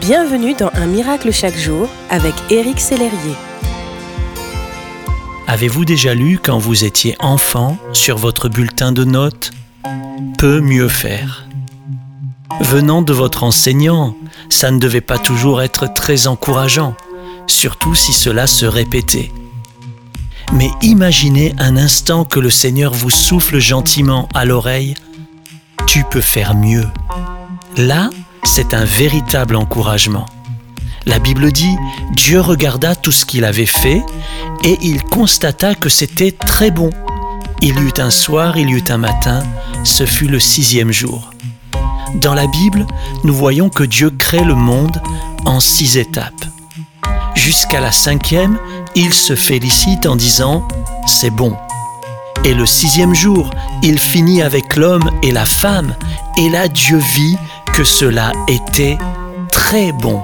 Bienvenue dans Un miracle chaque jour avec Éric Sellerier. Avez-vous déjà lu quand vous étiez enfant sur votre bulletin de notes? Peut mieux faire. Venant de votre enseignant, ça ne devait pas toujours être très encourageant, surtout si cela se répétait. Mais imaginez un instant que le Seigneur vous souffle gentiment à l'oreille, tu peux faire mieux. Là, c'est un véritable encouragement. La Bible dit, Dieu regarda tout ce qu'il avait fait et il constata que c'était très bon. Il y eut un soir, il y eut un matin, ce fut le sixième jour. Dans la Bible, nous voyons que Dieu crée le monde en six étapes. Jusqu'à la cinquième, il se félicite en disant ⁇ C'est bon ⁇ Et le sixième jour, il finit avec l'homme et la femme, et là Dieu vit que cela était très bon.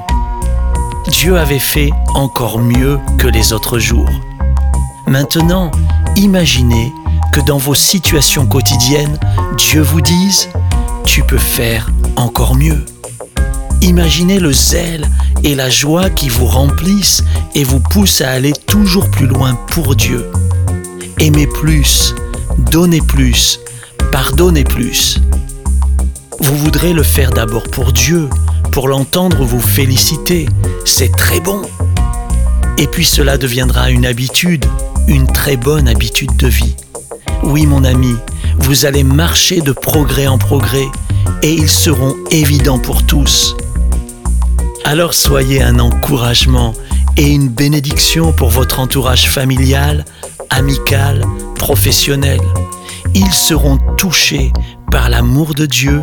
Dieu avait fait encore mieux que les autres jours. Maintenant, imaginez que dans vos situations quotidiennes, Dieu vous dise, tu peux faire encore mieux. Imaginez le zèle et la joie qui vous remplissent et vous poussent à aller toujours plus loin pour Dieu. Aimez plus, donnez plus, pardonnez plus. Vous voudrez le faire d'abord pour Dieu, pour l'entendre vous féliciter. C'est très bon. Et puis cela deviendra une habitude, une très bonne habitude de vie. Oui mon ami, vous allez marcher de progrès en progrès et ils seront évidents pour tous. Alors soyez un encouragement et une bénédiction pour votre entourage familial, amical, professionnel. Ils seront touchés par l'amour de Dieu